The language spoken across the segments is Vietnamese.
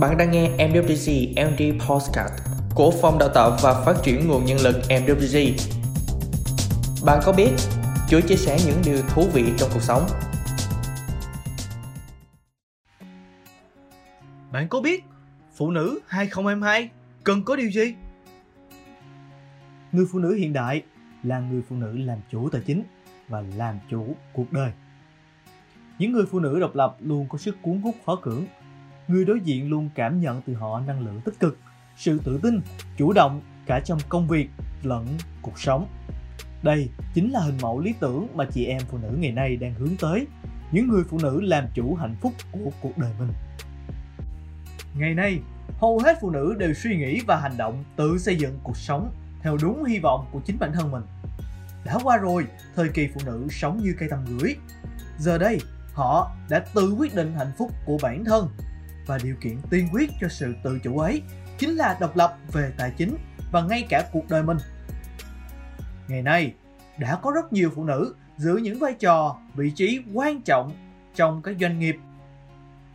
Bạn đang nghe MWG MD Postcard của Phòng Đào tạo và Phát triển Nguồn Nhân lực MWG. Bạn có biết Chúa chia sẻ những điều thú vị trong cuộc sống? Bạn có biết phụ nữ 2022 cần có điều gì? Người phụ nữ hiện đại là người phụ nữ làm chủ tài chính và làm chủ cuộc đời. Những người phụ nữ độc lập luôn có sức cuốn hút khó cưỡng. Người đối diện luôn cảm nhận từ họ năng lượng tích cực, sự tự tin, chủ động cả trong công việc lẫn cuộc sống. Đây chính là hình mẫu lý tưởng mà chị em phụ nữ ngày nay đang hướng tới. Những người phụ nữ làm chủ hạnh phúc của cuộc đời mình. Ngày nay, hầu hết phụ nữ đều suy nghĩ và hành động tự xây dựng cuộc sống theo đúng hy vọng của chính bản thân mình. Đã qua rồi, thời kỳ phụ nữ sống như cây tầm gửi. Giờ đây, họ đã tự quyết định hạnh phúc của bản thân và điều kiện tiên quyết cho sự tự chủ ấy chính là độc lập về tài chính và ngay cả cuộc đời mình. Ngày nay, đã có rất nhiều phụ nữ giữ những vai trò, vị trí quan trọng trong các doanh nghiệp.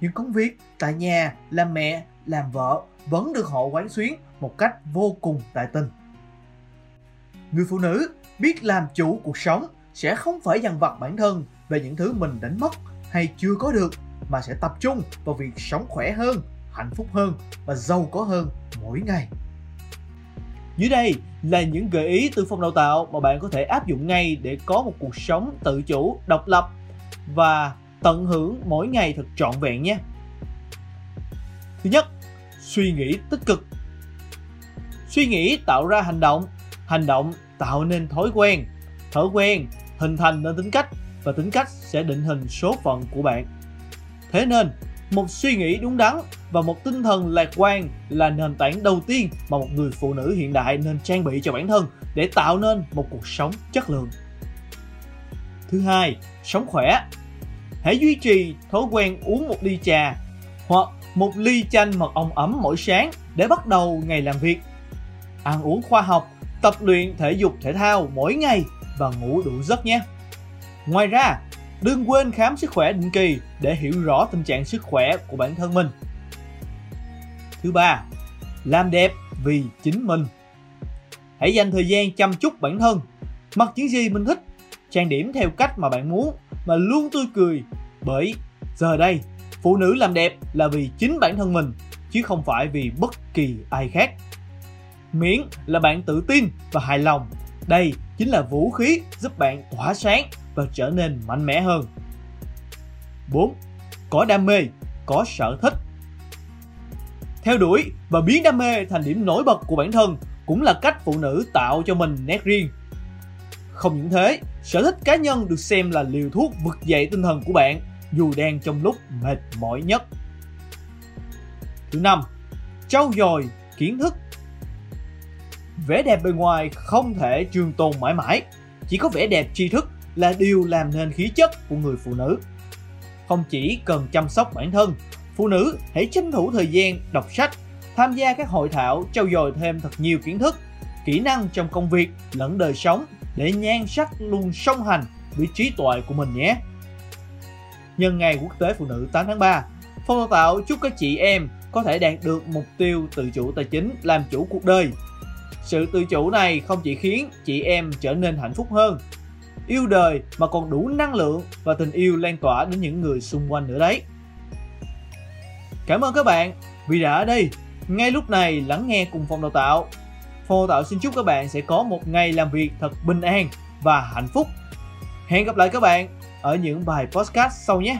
Những công việc tại nhà, làm mẹ, làm vợ vẫn được họ quán xuyến một cách vô cùng tài tình. Người phụ nữ biết làm chủ cuộc sống sẽ không phải dằn vặt bản thân về những thứ mình đánh mất hay chưa có được mà sẽ tập trung vào việc sống khỏe hơn, hạnh phúc hơn và giàu có hơn mỗi ngày. Dưới đây là những gợi ý từ phòng đào tạo mà bạn có thể áp dụng ngay để có một cuộc sống tự chủ, độc lập và tận hưởng mỗi ngày thật trọn vẹn nhé. Thứ nhất, suy nghĩ tích cực. Suy nghĩ tạo ra hành động, hành động tạo nên thói quen, thói quen hình thành nên tính cách và tính cách sẽ định hình số phận của bạn. Thế nên, một suy nghĩ đúng đắn và một tinh thần lạc quan là nền tảng đầu tiên mà một người phụ nữ hiện đại nên trang bị cho bản thân để tạo nên một cuộc sống chất lượng. Thứ hai, sống khỏe. Hãy duy trì thói quen uống một ly trà hoặc một ly chanh mật ong ấm mỗi sáng để bắt đầu ngày làm việc. Ăn uống khoa học, tập luyện thể dục thể thao mỗi ngày và ngủ đủ giấc nhé. Ngoài ra, đừng quên khám sức khỏe định kỳ để hiểu rõ tình trạng sức khỏe của bản thân mình. Thứ ba, làm đẹp vì chính mình. Hãy dành thời gian chăm chút bản thân, mặc những gì mình thích, trang điểm theo cách mà bạn muốn mà luôn tươi cười bởi giờ đây phụ nữ làm đẹp là vì chính bản thân mình chứ không phải vì bất kỳ ai khác miễn là bạn tự tin và hài lòng đây chính là vũ khí giúp bạn tỏa sáng và trở nên mạnh mẽ hơn 4. Có đam mê, có sở thích Theo đuổi và biến đam mê thành điểm nổi bật của bản thân cũng là cách phụ nữ tạo cho mình nét riêng. Không những thế, sở thích cá nhân được xem là liều thuốc vực dậy tinh thần của bạn dù đang trong lúc mệt mỏi nhất. Thứ năm, trau dồi kiến thức. Vẻ đẹp bề ngoài không thể trường tồn mãi mãi, chỉ có vẻ đẹp tri thức là điều làm nên khí chất của người phụ nữ. Không chỉ cần chăm sóc bản thân, phụ nữ hãy tranh thủ thời gian đọc sách, tham gia các hội thảo trau dồi thêm thật nhiều kiến thức, kỹ năng trong công việc lẫn đời sống để nhan sắc luôn song hành với trí tuệ của mình nhé. Nhân ngày quốc tế phụ nữ 8 tháng 3, Phong đào tạo chúc các chị em có thể đạt được mục tiêu tự chủ tài chính, làm chủ cuộc đời. Sự tự chủ này không chỉ khiến chị em trở nên hạnh phúc hơn, yêu đời mà còn đủ năng lượng và tình yêu lan tỏa đến những người xung quanh nữa đấy. Cảm ơn các bạn vì đã ở đây ngay lúc này lắng nghe cùng phòng đào tạo. Phòng đào tạo xin chúc các bạn sẽ có một ngày làm việc thật bình an và hạnh phúc. Hẹn gặp lại các bạn ở những bài podcast sau nhé.